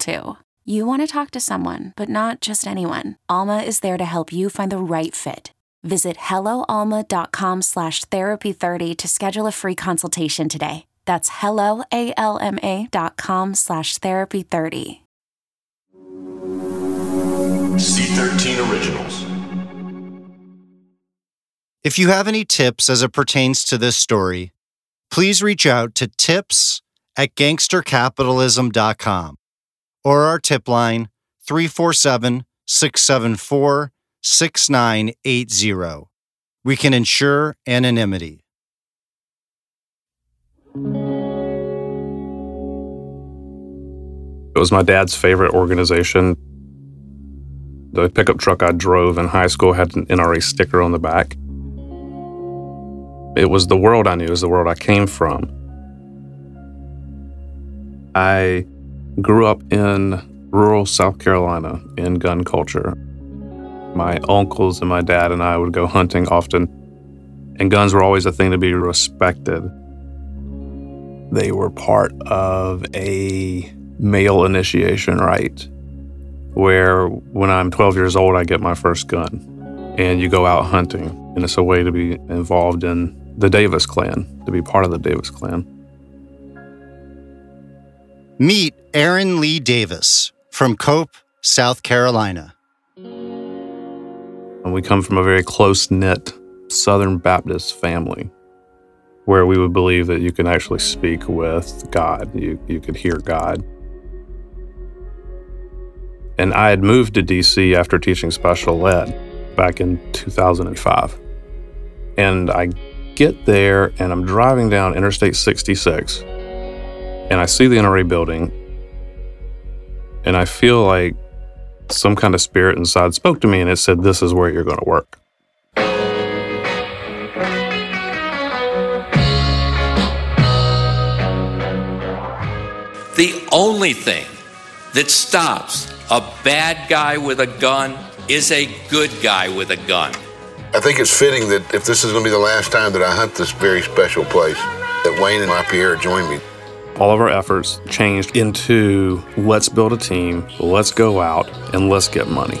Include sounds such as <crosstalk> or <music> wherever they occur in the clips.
too. You want to talk to someone, but not just anyone. Alma is there to help you find the right fit. Visit helloalma.com slash therapy30 to schedule a free consultation today. That's helloalma.com slash therapy30. C13 Originals. If you have any tips as it pertains to this story, please reach out to tips at gangstercapitalism.com or our tip line 347 674 6980. We can ensure anonymity. It was my dad's favorite organization. The pickup truck I drove in high school had an NRA sticker on the back. It was the world I knew, it was the world I came from. I grew up in rural South Carolina in gun culture. My uncles and my dad and I would go <laughs> hunting often, and guns were always a thing to be respected. They were part of a male initiation rite where when I'm 12 years old, I get my first gun and you go out hunting. And it's a way to be involved in the Davis clan, to be part of the Davis clan. Meet Aaron Lee Davis from Cope, South Carolina. We come from a very close knit Southern Baptist family where we would believe that you can actually speak with God, you, you could hear God. And I had moved to DC after teaching special ed back in 2005. And I get there and I'm driving down Interstate 66 and I see the NRA building and I feel like some kind of spirit inside spoke to me and it said, This is where you're going to work. The only thing that stops a bad guy with a gun is a good guy with a gun. I think it's fitting that if this is going to be the last time that I hunt this very special place, that Wayne and LaPierre join me. All of our efforts changed into let's build a team, let's go out, and let's get money.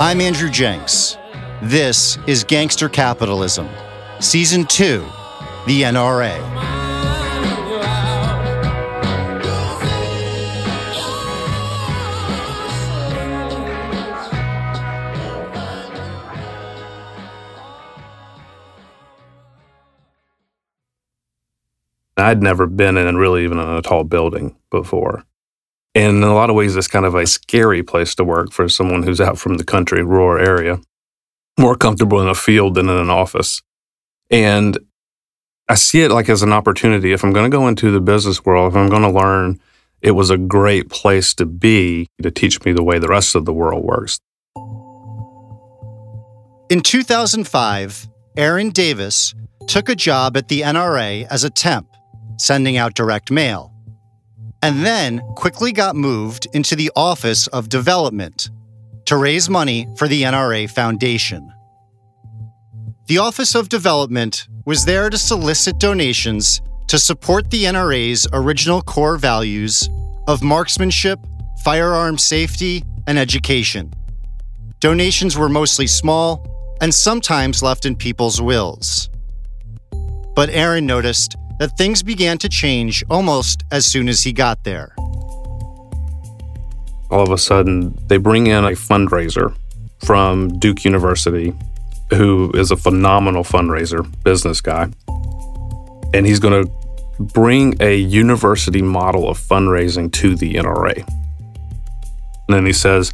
I'm Andrew Jenks. This is Gangster Capitalism, Season 2 The NRA. I'd never been in really even in a tall building before. And in a lot of ways, it's kind of a scary place to work for someone who's out from the country, rural area, more comfortable in a field than in an office. And I see it like as an opportunity. If I'm going to go into the business world, if I'm going to learn, it was a great place to be to teach me the way the rest of the world works. In 2005, Aaron Davis took a job at the NRA as a temp sending out direct mail, and then quickly got moved into the Office of Development to raise money for the NRA Foundation. The Office of Development was there to solicit donations to support the NRA's original core values of marksmanship, firearm safety, and education. Donations were mostly small and sometimes left in people's wills. But Aaron noticed that things began to change almost as soon as he got there. All of a sudden, they bring in a fundraiser from Duke University, who is a phenomenal fundraiser, business guy. And he's going to bring a university model of fundraising to the NRA. And then he says,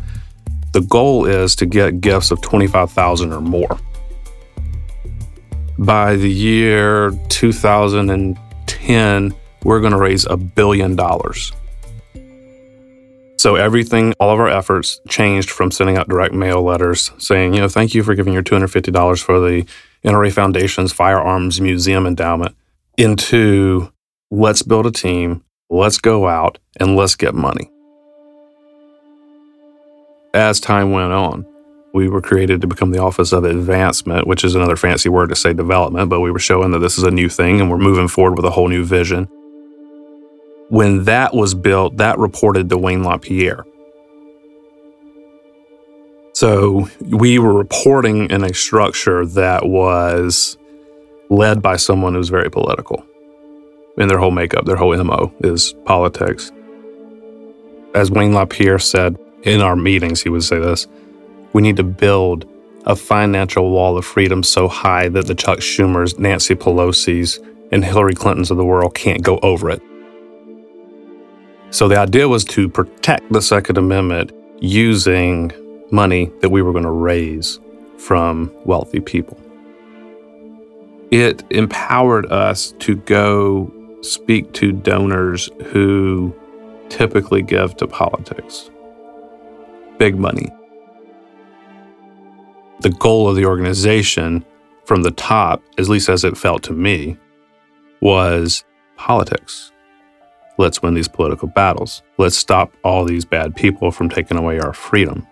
the goal is to get gifts of 25,000 or more. By the year 2010, we're going to raise a billion dollars So everything, all of our efforts changed from sending out direct mail letters saying, you know, thank you for giving your $250 for the NRA Foundation's Firearms Museum endowment into let's build a team, let's go out, and let's get money. As time went on, we were created to become the Office of Advancement, which is another fancy word to say development, but we were showing that this is a new thing and we're moving forward with a whole new vision. When that was built, that reported to Wayne LaPierre. So we were reporting in a structure that was led by someone who's very political. In their whole makeup, their whole MO is politics. As Wayne LaPierre said in our meetings, he would say this we need to build a financial wall of freedom so high that the Chuck Schumers, Nancy Pelosi's, and Hillary Clintons of the world can't go over it. So the idea was to protect the Second Amendment using money that we were going to raise from wealthy people. It empowered us to go speak to donors who typically give to politics. Big money. The goal of the organization from the top, at least as it felt to me, was politics. Let's win these political battles. Let's stop all these bad people from taking away our freedom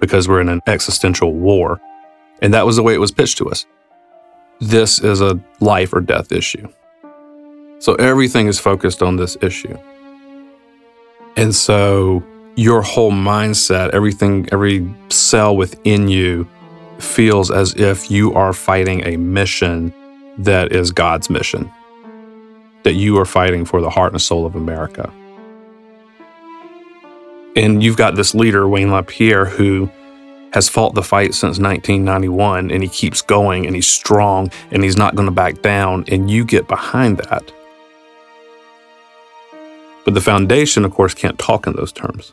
because we're in an existential war. And that was the way it was pitched to us. This is a life or death issue. So everything is focused on this issue. And so your whole mindset, everything, every cell within you feels as if you are fighting a mission that is God's mission that you are fighting for the heart and soul of America. And you've got this leader, Wayne LaPierre, who has fought the fight since 1991 and he keeps going and he's strong and he's not going to back down. And you get behind that. But the foundation, of course, can't talk in those terms.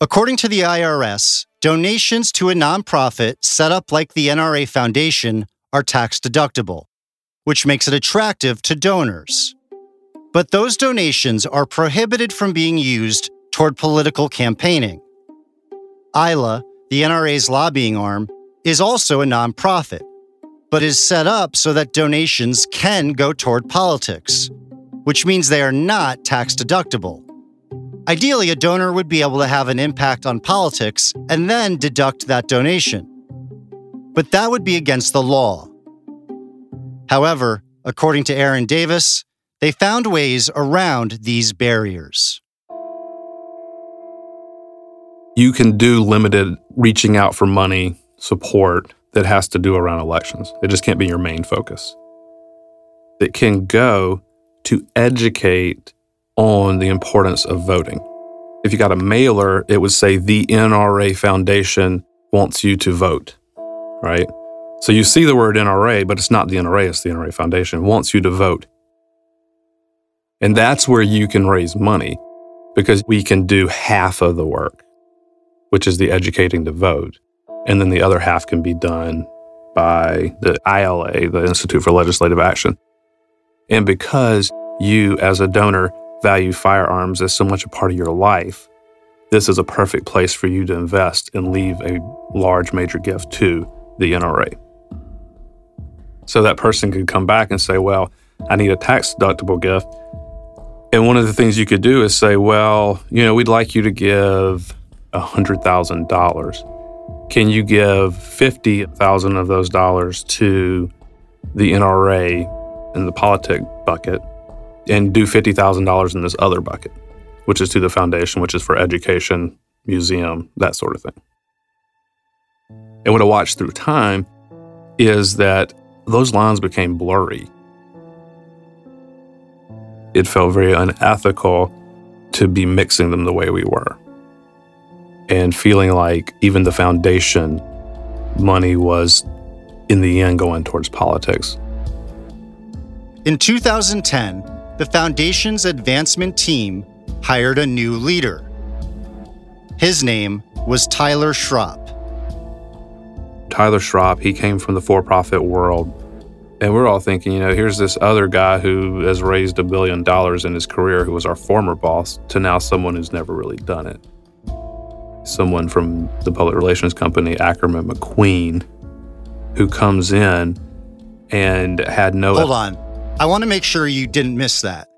According to the IRS, donations to a nonprofit set up like the NRA Foundation are tax deductible which makes it attractive to donors. But those donations are prohibited from being used toward political campaigning. ILA, the NRA's lobbying arm, is also a nonprofit, but is set up so that donations can go toward politics, which means they are not tax deductible. Ideally, a donor would be able to have an impact on politics and then deduct that donation. But that would be against the law. However, according to Aaron Davis, they found ways around these barriers. You can do limited reaching out for money support that has to do around elections. It just can't be your main focus. It can go to educate on the importance of voting. If you got a mailer, it would say the NRA Foundation wants you to vote, right? So you see the word NRA, but it's not the NRA, it's the NRA Foundation, wants you to vote. And that's where you can raise money because we can do half of the work, which is the educating to vote. And then the other half can be done by the ILA, the Institute for Legislative Action. And because you, as a donor, value firearms as so much a part of your life, this is a perfect place for you to invest and leave a large major gift to the NRA. So that person could come back and say, well, I need a tax deductible gift. And one of the things you could do is say, well, you know, we'd like you to give $100,000. Can you give 50,000 of those dollars to the NRA in the politic bucket and do $50,000 in this other bucket, which is to the foundation, which is for education, museum, that sort of thing. And what I watched through time is that those lines became blurry. It felt very unethical to be mixing them the way we were. And feeling like even the foundation money was, in the end, going towards politics. In 2010, the foundation's advancement team hired a new leader. His name was Tyler Schropp. Tyler Schropp, he came from the for profit world And we're all thinking, you know, here's this other guy who has raised a billion dollars in his career, who was our former boss, to now someone who's never really done it. Someone from the public relations company, Ackerman McQueen, who comes in and had no. Hold on. I want to make sure you didn't miss that.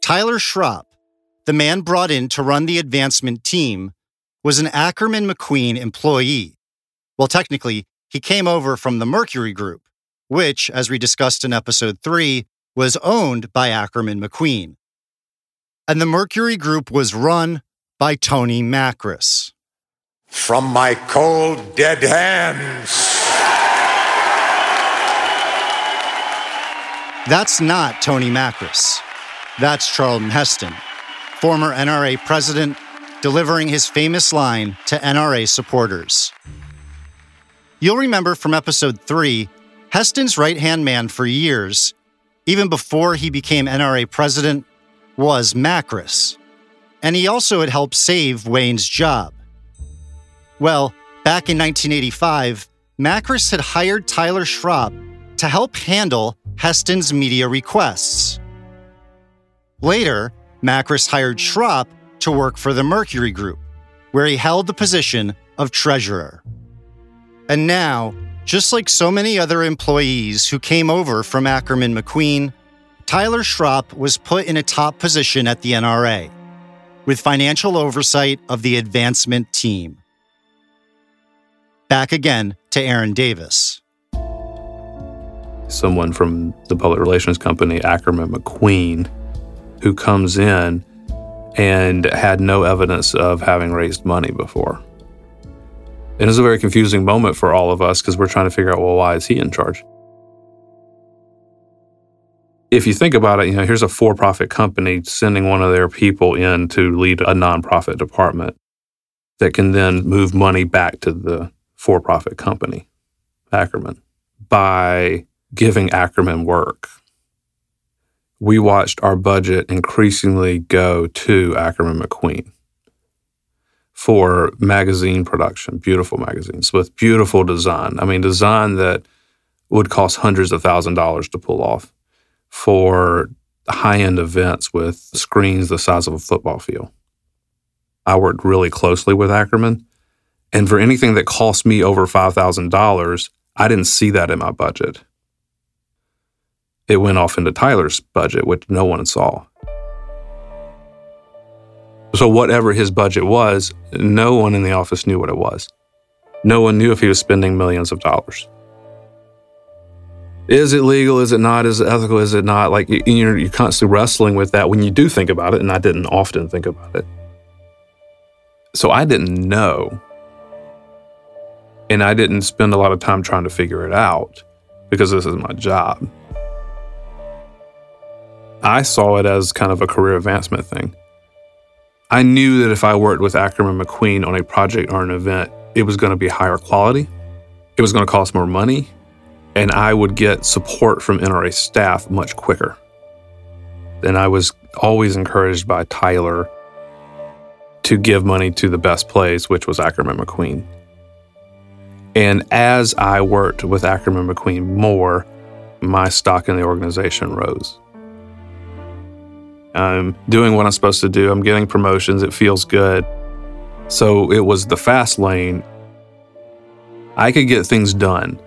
Tyler Schropp, the man brought in to run the advancement team, was an Ackerman McQueen employee. Well, technically, he came over from the Mercury Group, which, as we discussed in episode three, was owned by Ackerman McQueen. And the Mercury Group was run by Tony Makris. From my cold, dead hands. That's not Tony Makris. That's Charlton Heston, former NRA president, delivering his famous line to NRA supporters. You'll remember from episode three, Heston's right hand man for years, even before he became NRA president, was Makris. And he also had helped save Wayne's job. Well, back in 1985, Makris had hired Tyler Schropp to help handle Heston's media requests. Later, Makris hired Schropp to work for the Mercury Group, where he held the position of treasurer. And now, just like so many other employees who came over from Ackerman McQueen, Tyler Schropp was put in a top position at the NRA, with financial oversight of the advancement team. Back again to Aaron Davis. Someone from the public relations company, Ackerman McQueen, who comes in and had no evidence of having raised money before. And It is a very confusing moment for all of us because we're trying to figure out, well, why is he in charge? If you think about it, you know, here's a for-profit company sending one of their people in to lead a nonprofit department that can then move money back to the for-profit company, Ackerman, by giving Ackerman work. We watched our budget increasingly go to Ackerman McQueen for magazine production, beautiful magazines with beautiful design. I mean, design that would cost hundreds of thousand dollars to pull off for high end events with screens the size of a football field. I worked really closely with Ackerman. And for anything that cost me over $5,000, I didn't see that in my budget. It went off into Tyler's budget, which no one saw. So, whatever his budget was, no one in the office knew what it was. No one knew if he was spending millions of dollars. Is it legal? Is it not? Is it ethical? Is it not? Like, you're, you're constantly wrestling with that when you do think about it, and I didn't often think about it. So, I didn't know. And I didn't spend a lot of time trying to figure it out because this is my job. I saw it as kind of a career advancement thing. I knew that if I worked with Ackerman McQueen on a project or an event, it was going to be higher quality, it was going to cost more money, and I would get support from NRA staff much quicker. And I was always encouraged by Tyler to give money to the best place, which was Ackerman McQueen. And as I worked with Ackerman McQueen more, my stock in the organization rose. I'm doing what I'm supposed to do. I'm getting promotions. It feels good. So it was the fast lane. I could get things done.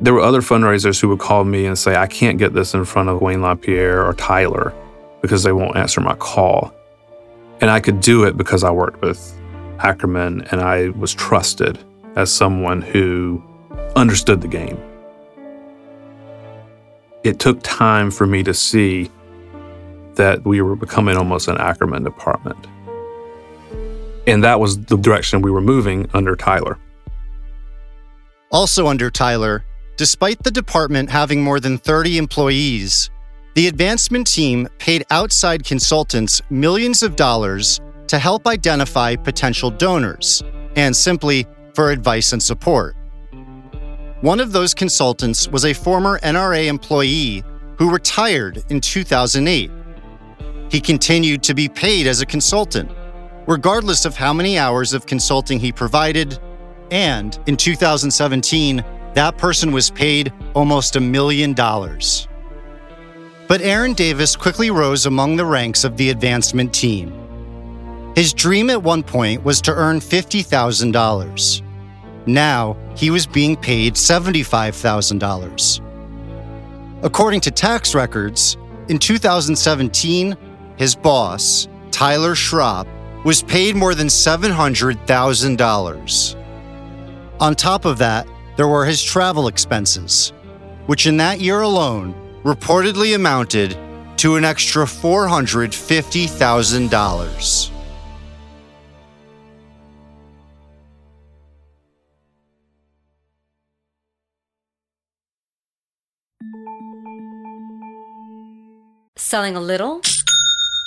There were other fundraisers who would call me and say, I can't get this in front of Wayne LaPierre or Tyler because they won't answer my call. And I could do it because I worked with Ackerman and I was trusted as someone who understood the game. It took time for me to see that we were becoming almost an Ackerman department. And that was the direction we were moving under Tyler. Also under Tyler, despite the department having more than 30 employees, the advancement team paid outside consultants millions of dollars to help identify potential donors and simply for advice and support. One of those consultants was a former NRA employee who retired in 2008 he continued to be paid as a consultant, regardless of how many hours of consulting he provided. And in 2017, that person was paid almost a million dollars. But Aaron Davis quickly rose among the ranks of the advancement team. His dream at one point was to earn $50,000. Now he was being paid $75,000. According to tax records, in 2017, his boss, Tyler Schropp, was paid more than $700,000. On top of that, there were his travel expenses, which in that year alone reportedly amounted to an extra $450,000. Selling a little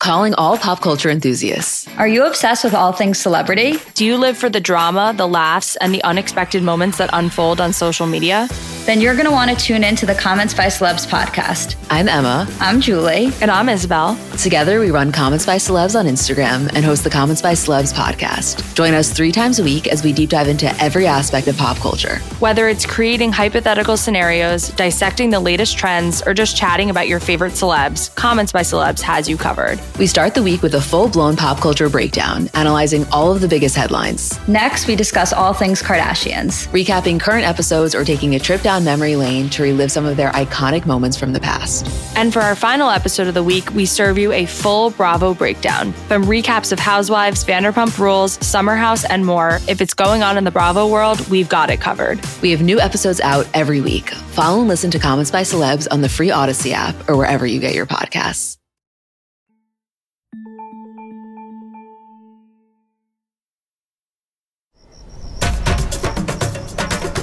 Calling all pop culture enthusiasts. Are you obsessed with all things celebrity? Do you live for the drama, the laughs, and the unexpected moments that unfold on social media? Then you're going to want to tune in to the Comments by Celebs podcast. I'm Emma. I'm Julie. And I'm Isabel. Together, we run Comments by Celebs on Instagram and host the Comments by Celebs podcast. Join us three times a week as we deep dive into every aspect of pop culture. Whether it's creating hypothetical scenarios, dissecting the latest trends, or just chatting about your favorite celebs, Comments by Celebs has you covered. We start the week with a full blown pop culture breakdown, analyzing all of the biggest headlines. Next, we discuss all things Kardashians, recapping current episodes or taking a trip down memory lane to relive some of their iconic moments from the past. And for our final episode of the week, we serve you a full Bravo breakdown. From recaps of Housewives, Vanderpump Rules, Summer House, and more, if it's going on in the Bravo world, we've got it covered. We have new episodes out every week. Follow and listen to Comments by Celebs on the free Odyssey app or wherever you get your podcasts.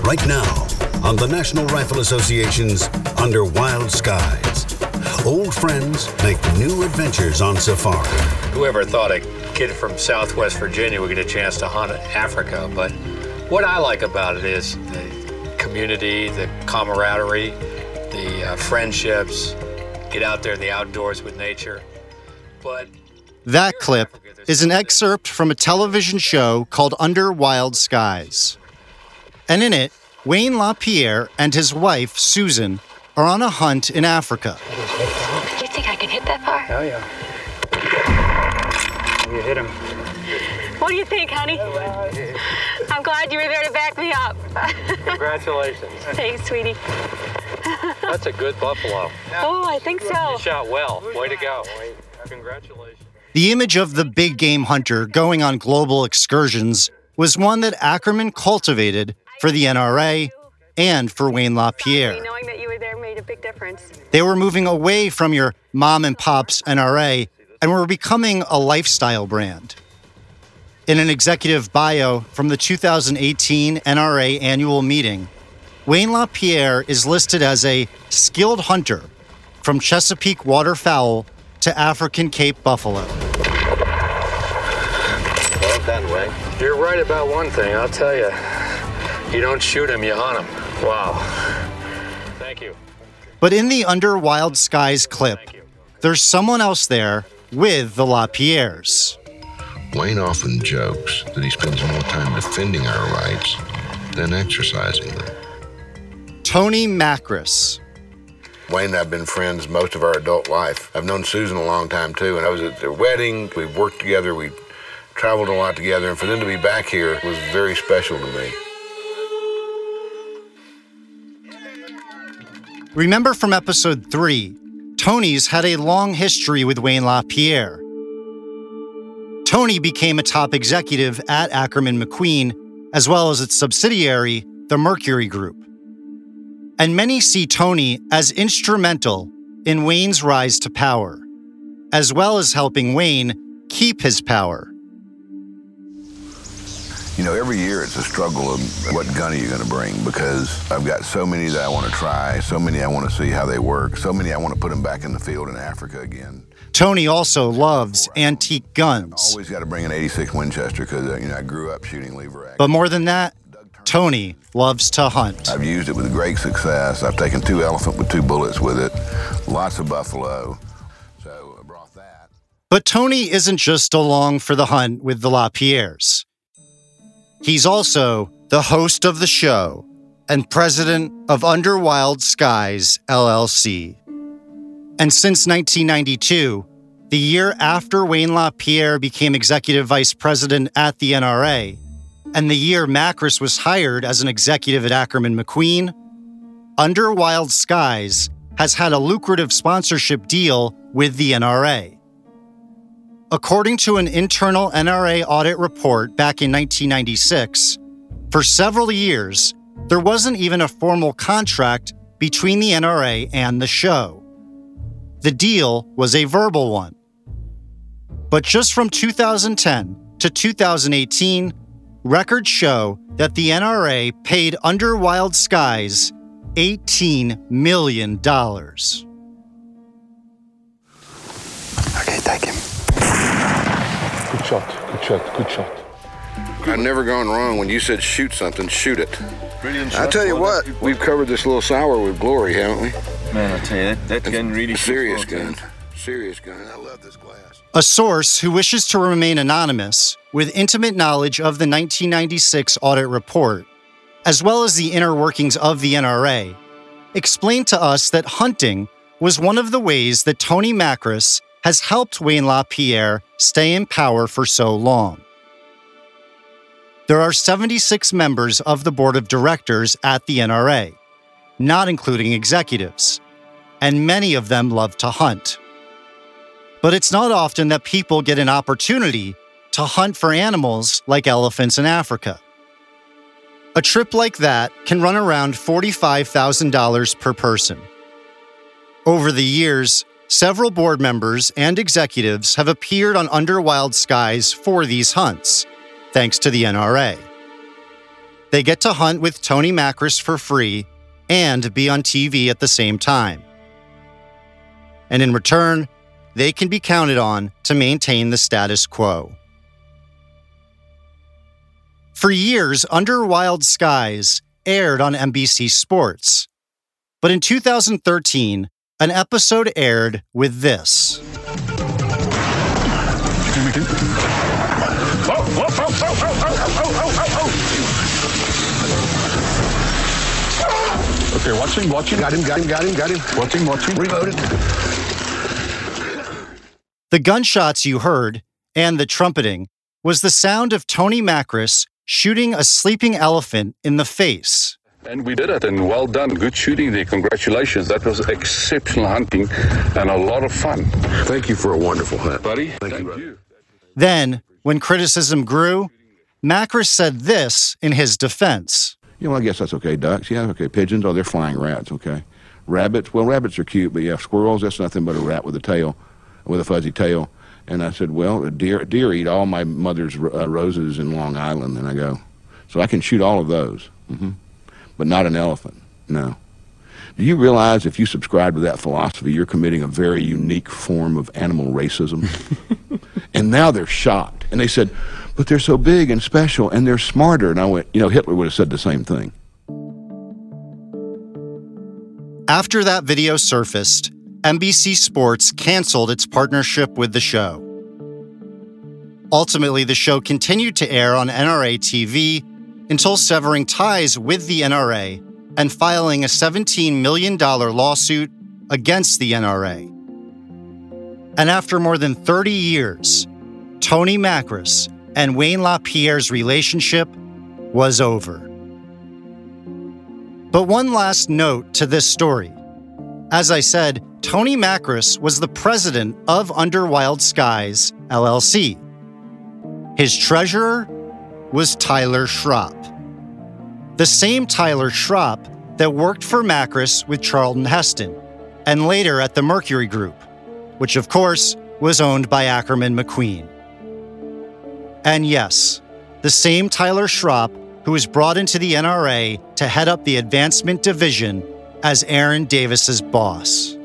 Right now on the National Rifle Association's Under Wild Skies. Old friends make new adventures on safari. Whoever thought a kid from Southwest Virginia would get a chance to hunt Africa? But what I like about it is the community, the camaraderie, the uh, friendships, get out there in the outdoors with nature. But that clip is an excerpt from a television show called Under Wild Skies. And in it, Wayne LaPierre and his wife, Susan, are on a hunt in Africa. Do you think I can hit that far? Hell yeah. You hit him. What do you think, honey? I'm glad you were there to back me up. Congratulations. <laughs> Thanks, sweetie. That's a good buffalo. Oh, I think so. You shot well. Way to go. Congratulations. The image of the big game hunter going on global excursions was one that Ackerman cultivated for the NRA and for Wayne LaPierre. Knowing that you were there made a big difference. They were moving away from your mom and pop's NRA and were becoming a lifestyle brand. In an executive bio from the 2018 NRA annual meeting, Wayne LaPierre is listed as a skilled hunter from Chesapeake waterfowl to African Cape buffalo. Well done, Wayne. You're right about one thing, I'll tell you. You don't shoot him, you hunt him. Wow. Thank you. But in the Under Wild Skies clip, there's someone else there with the LaPierres. Wayne often jokes that he spends more time defending our rights than exercising them. Tony Makris. Wayne and I have been friends most of our adult life. I've known Susan a long time too, and I was at their wedding. We've worked together, we traveled a lot together, and for them to be back here was very special to me. Remember from episode three, Tony's had a long history with Wayne LaPierre. Tony became a top executive at Ackerman McQueen, as well as its subsidiary, the Mercury Group. And many see Tony as instrumental in Wayne's rise to power, as well as helping Wayne keep his power. You know, every year it's a struggle of what gun are you going to bring because I've got so many that I want to try, so many I want to see how they work, so many I want to put them back in the field in Africa again. Tony also loves antique guns. I Always got to bring an 86 Winchester because uh, you know I grew up shooting lever action. But more than that, Tony loves to hunt. I've used it with great success. I've taken two elephant with two bullets with it, lots of buffalo. So I brought that. But Tony isn't just along for the hunt with the LaPierres. He's also the host of the show and president of Under Wild Skies LLC. And since 1992, the year after Wayne LaPierre became executive vice president at the NRA, and the year Makris was hired as an executive at Ackerman McQueen, Under Wild Skies has had a lucrative sponsorship deal with the NRA. According to an internal NRA audit report back in 1996, for several years, there wasn't even a formal contract between the NRA and the show. The deal was a verbal one. But just from 2010 to 2018, records show that the NRA paid Under Wild Skies $18 million. Okay, thank him. Good shot, good shot, good shot. I've never gone wrong when you said shoot something, shoot it. Brilliant I shot, tell you well, what, we've covered this little sour with glory, haven't we? Man, I tell you, that, that gun really serious shoots well, gun. Serious gun. I love this glass. A source who wishes to remain anonymous with intimate knowledge of the 1996 audit report, as well as the inner workings of the NRA, explained to us that hunting was one of the ways that Tony Makris has helped Wayne LaPierre stay in power for so long. There are 76 members of the board of directors at the NRA, not including executives, and many of them love to hunt. But it's not often that people get an opportunity to hunt for animals like elephants in Africa. A trip like that can run around $45,000 per person. Over the years, several board members and executives have appeared on Under Wild Skies for these hunts, thanks to the NRA. They get to hunt with Tony Makris for free and be on TV at the same time. And in return, they can be counted on to maintain the status quo. For years, Under Wild Skies aired on NBC Sports. But in 2013, an episode aired with this. Okay, watching, watching. Got him, got him, got him, got him. Watching, watching. Reloaded. The gunshots you heard and the trumpeting was the sound of Tony Makris shooting a sleeping elephant in the face. And we did it, and well done. Good shooting there. Congratulations. That was exceptional hunting and a lot of fun. Thank you for a wonderful hunt. Buddy, Thank, thank, you. brother. you. Then, when criticism grew, Makris said this in his defense. You know, I guess that's okay. Ducks, yeah, okay. Pigeons, oh, they're flying rats, okay. Rabbits, well, rabbits are cute, but yeah, squirrels, that's nothing but a rat with a tail, with a fuzzy tail. And I said, well, deer, deer eat all my mother's uh, roses in Long Island. And I go, so I can shoot all of those, hmm but not an elephant, no. Do you realize if you subscribe to that philosophy, you're committing a very unique form of animal racism? <laughs> and now they're shocked. And they said, but they're so big and special and they're smarter. And I went, you know, Hitler would have said the same thing. After that video surfaced, NBC Sports canceled its partnership with the show. Ultimately, the show continued to air on NRA TV until severing ties with the NRA and filing a $17 million lawsuit against the NRA. And after more than 30 years, Tony Makris and Wayne LaPierre's relationship was over. But one last note to this story. As I said, Tony Makris was the president of Under Wild Skies, LLC. His treasurer was Tyler Schropp. The same Tyler Schropp that worked for Makris with Charlton Heston, and later at the Mercury Group, which of course was owned by Ackerman McQueen. And yes, the same Tyler Schropp who was brought into the NRA to head up the advancement division as Aaron Davis's boss.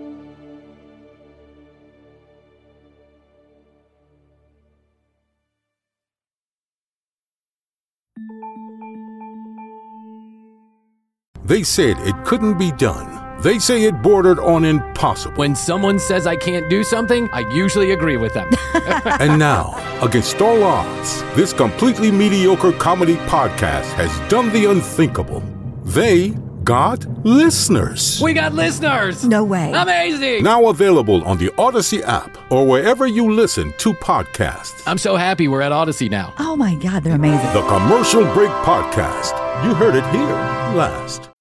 They said it couldn't be done. They say it bordered on impossible. When someone says I can't do something, I usually agree with them. <laughs> and now, against all odds, this completely mediocre comedy podcast has done the unthinkable. They got listeners. We got listeners. No way. Amazing. Now available on the Odyssey app or wherever you listen to podcasts. I'm so happy we're at Odyssey now. Oh my God, they're amazing. The Commercial Break Podcast. You heard it here last.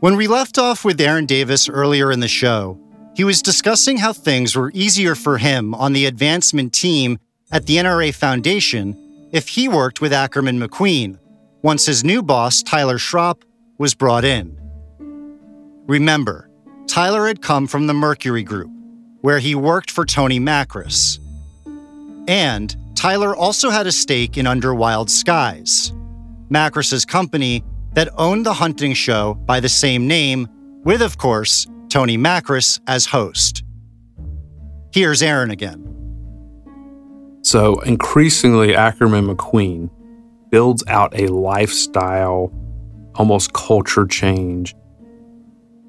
When we left off with Aaron Davis earlier in the show, he was discussing how things were easier for him on the advancement team at the NRA Foundation if he worked with Ackerman McQueen once his new boss, Tyler Schropp, was brought in. Remember, Tyler had come from the Mercury Group, where he worked for Tony Makris. And Tyler also had a stake in Under Wild Skies, Makris's company that owned the hunting show by the same name, with, of course, Tony Makris as host. Here's Aaron again. So, increasingly, Ackerman McQueen builds out a lifestyle, almost culture change.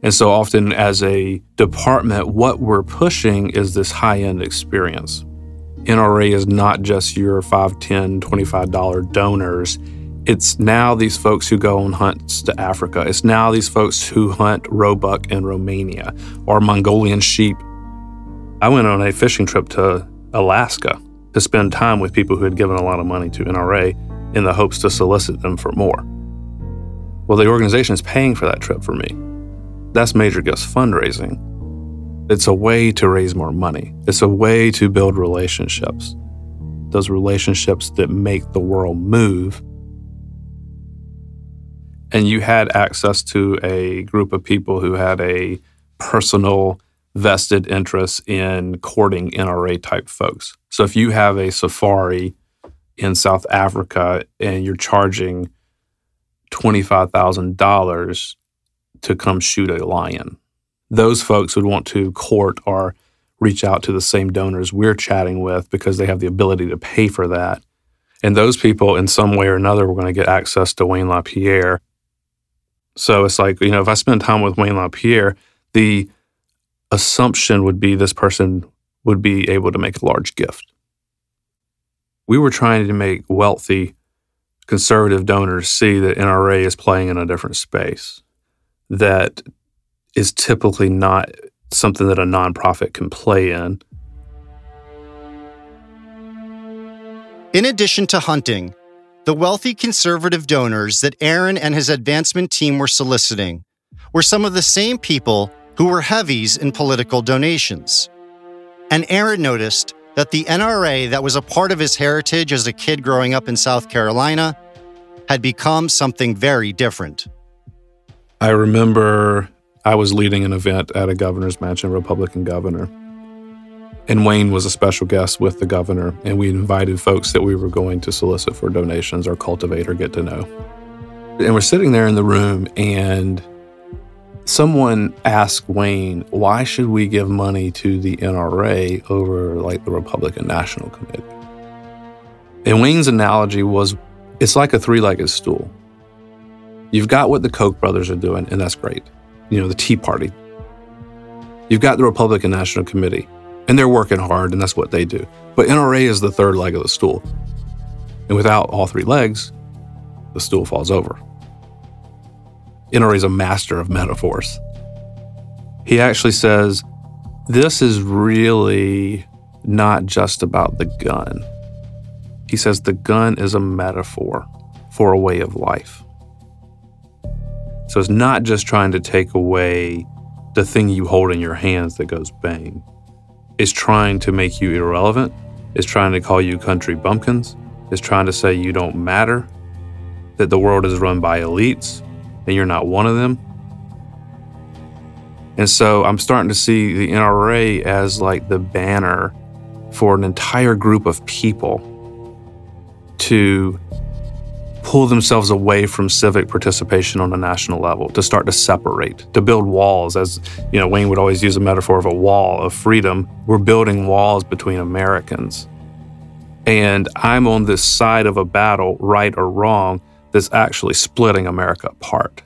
And so, often as a department, what we're pushing is this high end experience. NRA is not just your $5, $10, $25 donors it's now these folks who go on hunts to Africa. It's now these folks who hunt roebuck in Romania or Mongolian sheep. I went on a fishing trip to Alaska to spend time with people who had given a lot of money to NRA in the hopes to solicit them for more. Well, the organization is paying for that trip for me. That's Major Gifts fundraising. It's a way to raise more money, it's a way to build relationships. Those relationships that make the world move and you had access to a group of people who had a personal vested interest in courting NRA type folks. So if you have a safari in South Africa and you're charging $25,000 to come shoot a lion, those folks would want to court or reach out to the same donors we're chatting with because they have the ability to pay for that. And those people, in some way or another, were going to get access to Wayne LaPierre so it's like, you know, if I spend time with Wayne LaPierre, the assumption would be this person would be able to make a large gift. We were trying to make wealthy conservative donors see that NRA is playing in a different space that is typically not something that a nonprofit can play in. In addition to hunting, the wealthy conservative donors that Aaron and his advancement team were soliciting were some of the same people who were heavies in political donations. And Aaron noticed that the NRA that was a part of his heritage as a kid growing up in South Carolina had become something very different. I remember I was leading an event at a governor's mansion, Republican governor. And Wayne was a special guest with the governor, and we invited folks that we were going to solicit for donations or cultivate or get to know. And we're sitting there in the room, and someone asked Wayne, why should we give money to the NRA over like the Republican National Committee? And Wayne's analogy was it's like a three legged stool. You've got what the Koch brothers are doing, and that's great. You know, the Tea Party. You've got the Republican National Committee, and they're working hard, and that's what they do. But NRA is the third leg of the stool. And without all three legs, the stool falls over. NRA is a master of metaphors. He actually says, This is really not just about the gun. He says the gun is a metaphor for a way of life. So it's not just trying to take away the thing you hold in your hands that goes bang. It's trying to make you irrelevant. is trying to call you country bumpkins. is trying to say you don't matter, that the world is run by elites and you're not one of them. And so I'm starting to see the NRA as like the banner for an entire group of people to pull themselves away from civic participation on a national level, to start to separate, to build walls. As you know, Wayne would always use a metaphor of a wall of freedom. We're building walls between Americans. And I'm on this side of a battle, right or wrong, that's actually splitting America apart.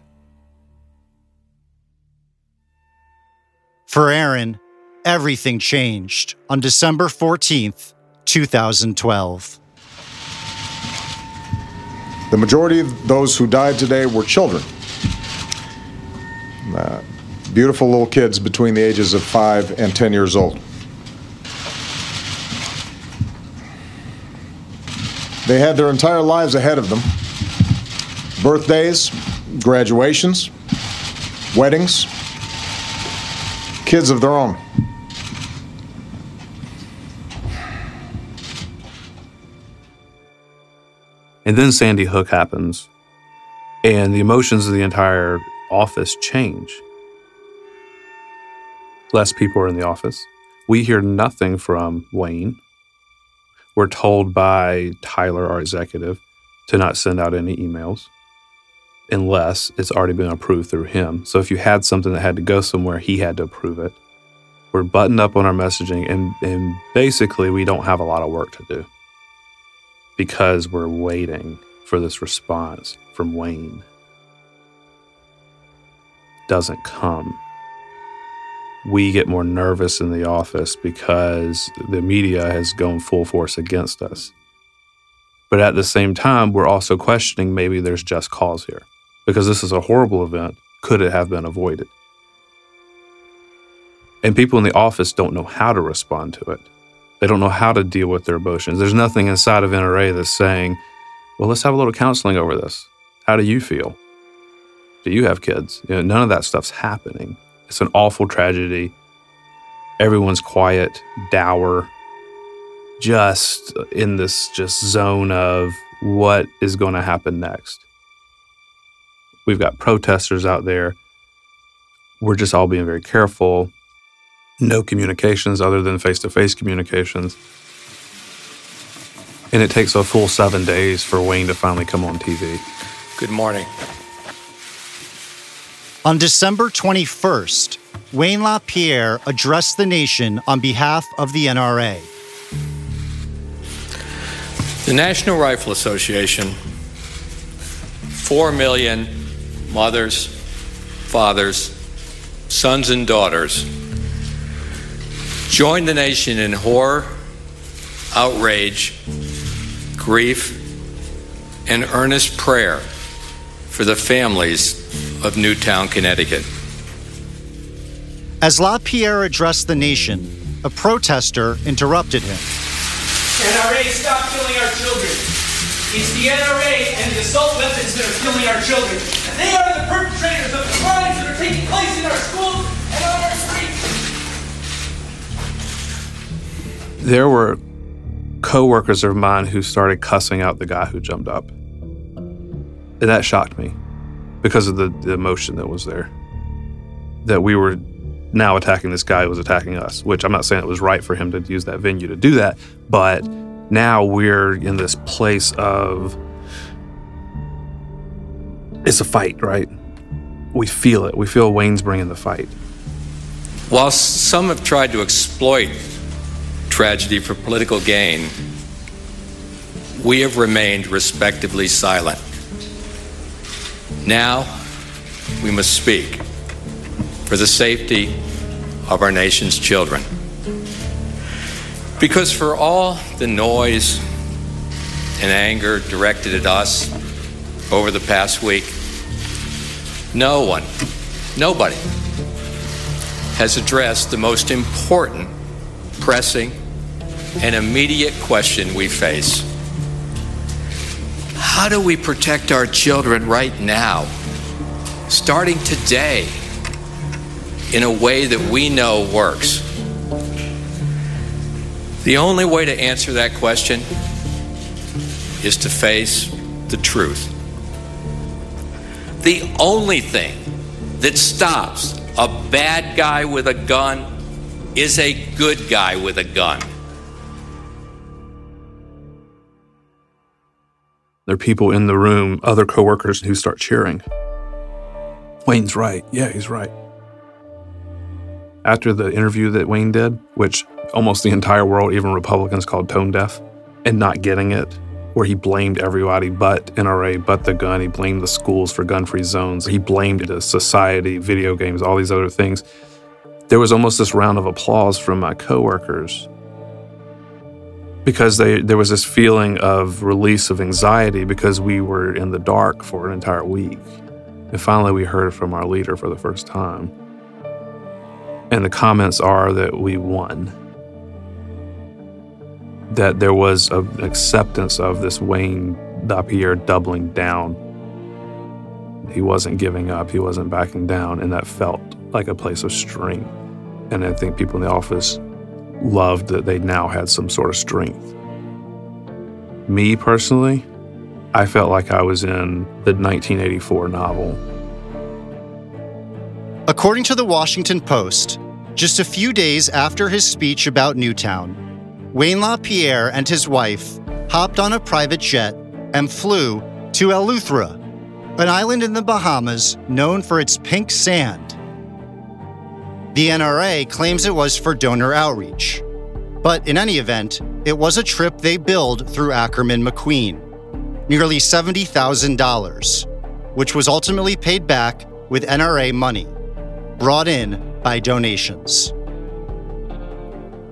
For Aaron, everything changed on December 14th, 2012. The majority of those who died today were children. Uh, beautiful little kids between the ages of 5 and 10 years old. They had their entire lives ahead of them birthdays, graduations, weddings, kids of their own. And then Sandy Hook happens, and the emotions of the entire office change. Less people are in the office. We hear nothing from Wayne. We're told by Tyler, our executive, to not send out any emails unless it's already been approved through him. So if you had something that had to go somewhere, he had to approve it. We're buttoned up on our messaging, and, and basically, we don't have a lot of work to do because we're waiting for this response from Wayne. Doesn't come. We get more nervous in the office because the media has gone full force against us. But at the same time, we're also questioning maybe there's just cause here because this is a horrible event. Could it have been avoided? And people in the office don't know how to respond to it. They don't know how to deal with their emotions. There's nothing inside of NRA that's saying, well, let's have a little counseling over this. How do you feel? Do you have kids? You know, none of that stuff's happening. It's an awful tragedy. Everyone's quiet, dour, just in this just zone of what is going to happen next. We've got protesters out there. We're just all being very careful no communications other than face to face communications. And it takes a full seven days for Wayne to finally come on TV. Good morning. On December 21st, Wayne LaPierre addressed the nation on behalf of the NRA. The National Rifle Association, 4 million mothers, fathers, sons, and daughters Join the nation in horror, outrage, grief, and earnest prayer for the families of Newtown, Connecticut. As LaPierre addressed the nation, a protester interrupted him. NRA, stop killing our children. It's the NRA and the assault weapons that are killing our children. And they are the perpetrators of the crimes that are taking place in our schools there were coworkers of mine who started cussing out the guy who jumped up. And that shocked me because of the, the emotion that was there. That we were now attacking this guy who was attacking us, which I'm not saying it was right for him to use that venue to do that, but now we're in this place of it's a fight, right? We feel it. We feel Wayne's bringing the fight. While some have tried to exploit tragedy for political gain. we have remained respectively silent. Now, we must speak for the safety of our nation's children. Because for all the noise and anger directed at us over the past week, no one, nobody, has addressed the most important, pressing, and immediate question we face. How do we protect our children right now, starting today, in a way that we know works? The only way to answer that question is to face the truth. The only thing that stops a bad guy with a gun is a good guy with a gun. There are people in the room, other coworkers, who start cheering. Wayne's right. Yeah, he's right. After the interview that Wayne did, which almost the entire world, even Republicans, called tone deaf, and not getting it, where he blamed everybody but NRA, but the gun. He blamed the schools for gun free zones. He blamed the society, video games, all these other things. There was almost this round of applause from my coworkers because they, there was this feeling of release of anxiety because we were in the dark for an entire week. And finally, we heard from our leader for the first time. And the comments are that we won. That there was an acceptance of this Wayne LaPierre doubling down. He wasn't giving up, he wasn't backing down, and that felt like a place of strength. And I think people in the office loved that they now had some sort of strength. Me personally, I felt like I was in the 1984 novel. According to the Washington Post, just a few days after his speech about Newtown, Wayne LaPierre and his wife hopped on a private jet and flew to Eleuthera, an island in the Bahamas known for its pink sand. The NRA claims it was for donor outreach. But in any event, it was a trip they billed through Ackerman McQueen, nearly $70,000, which was ultimately paid back with NRA money, brought in by donations.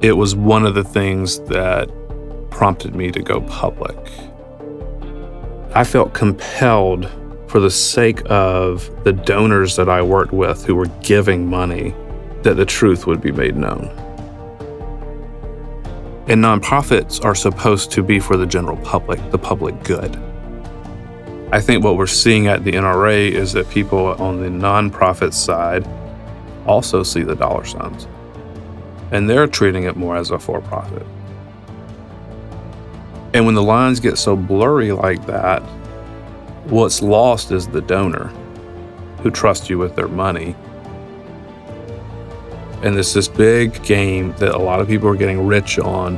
It was one of the things that prompted me to go public. I felt compelled for the sake of the donors that I worked with who were giving money that the truth would be made known. And nonprofits are supposed to be for the general public, the public good. I think what we're seeing at the NRA is that people on the nonprofit side also see the dollar signs, and they're treating it more as a for profit. And when the lines get so blurry like that, what's lost is the donor who trusts you with their money and it's this big game that a lot of people are getting rich on.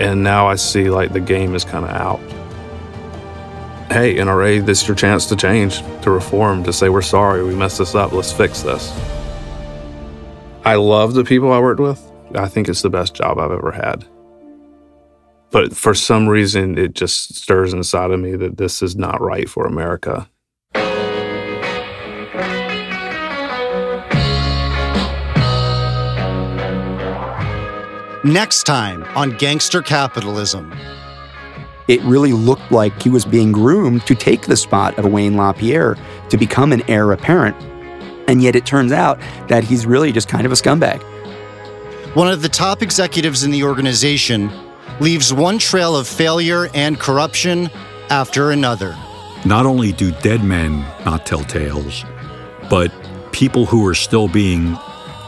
And now I see like the game is kind of out. Hey, NRA, this is your chance to change, to reform, to say we're sorry, we messed this up, let's fix this. I love the people I worked with. I think it's the best job I've ever had. But for some reason, it just stirs inside of me that this is not right for America. Next time on Gangster Capitalism. It really looked like he was being groomed to take the spot of Wayne LaPierre to become an heir apparent. And yet it turns out that he's really just kind of a scumbag. One of the top executives in the organization leaves one trail of failure and corruption after another. Not only do dead men not tell tales, but people who are still being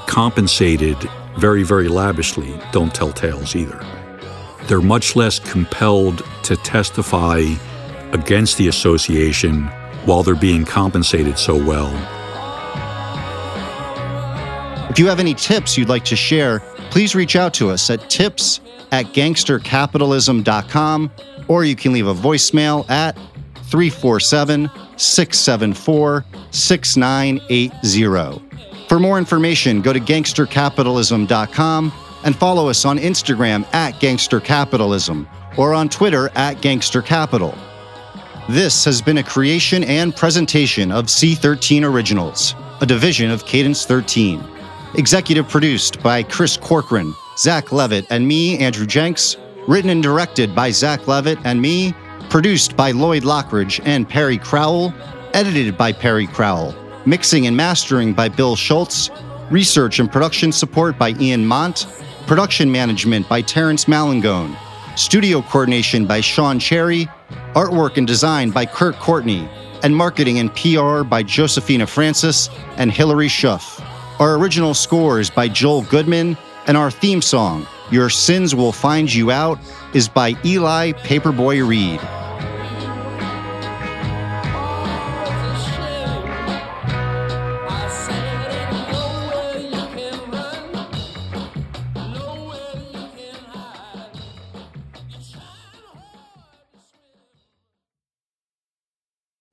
compensated very, very lavishly don't tell tales either. They're much less compelled to testify against the association while they're being compensated so well. If you have any tips you'd like to share, please reach out to us at tips at gangstercapitalism.com or you can leave a voicemail at 347 674 6980. For more information, go to gangstercapitalism.com and follow us on Instagram at gangstercapitalism or on Twitter at Gangster Capital. This has been a creation and presentation of C13 Originals, a division of Cadence 13. Executive produced by Chris Corcoran, Zach Levitt, and me, Andrew Jenks. Written and directed by Zach Levitt and me. Produced by Lloyd Lockridge and Perry Crowell. Edited by Perry Crowell. Mixing and mastering by Bill Schultz. Research and production support by Ian Mont. Production management by Terrence Malangone. Studio coordination by Sean Cherry. Artwork and design by Kurt Courtney. And marketing and PR by Josephina Francis and Hilary Schuff. Our original score is by Joel Goodman, and our theme song, Your Sins Will Find You Out, is by Eli Paperboy Reed.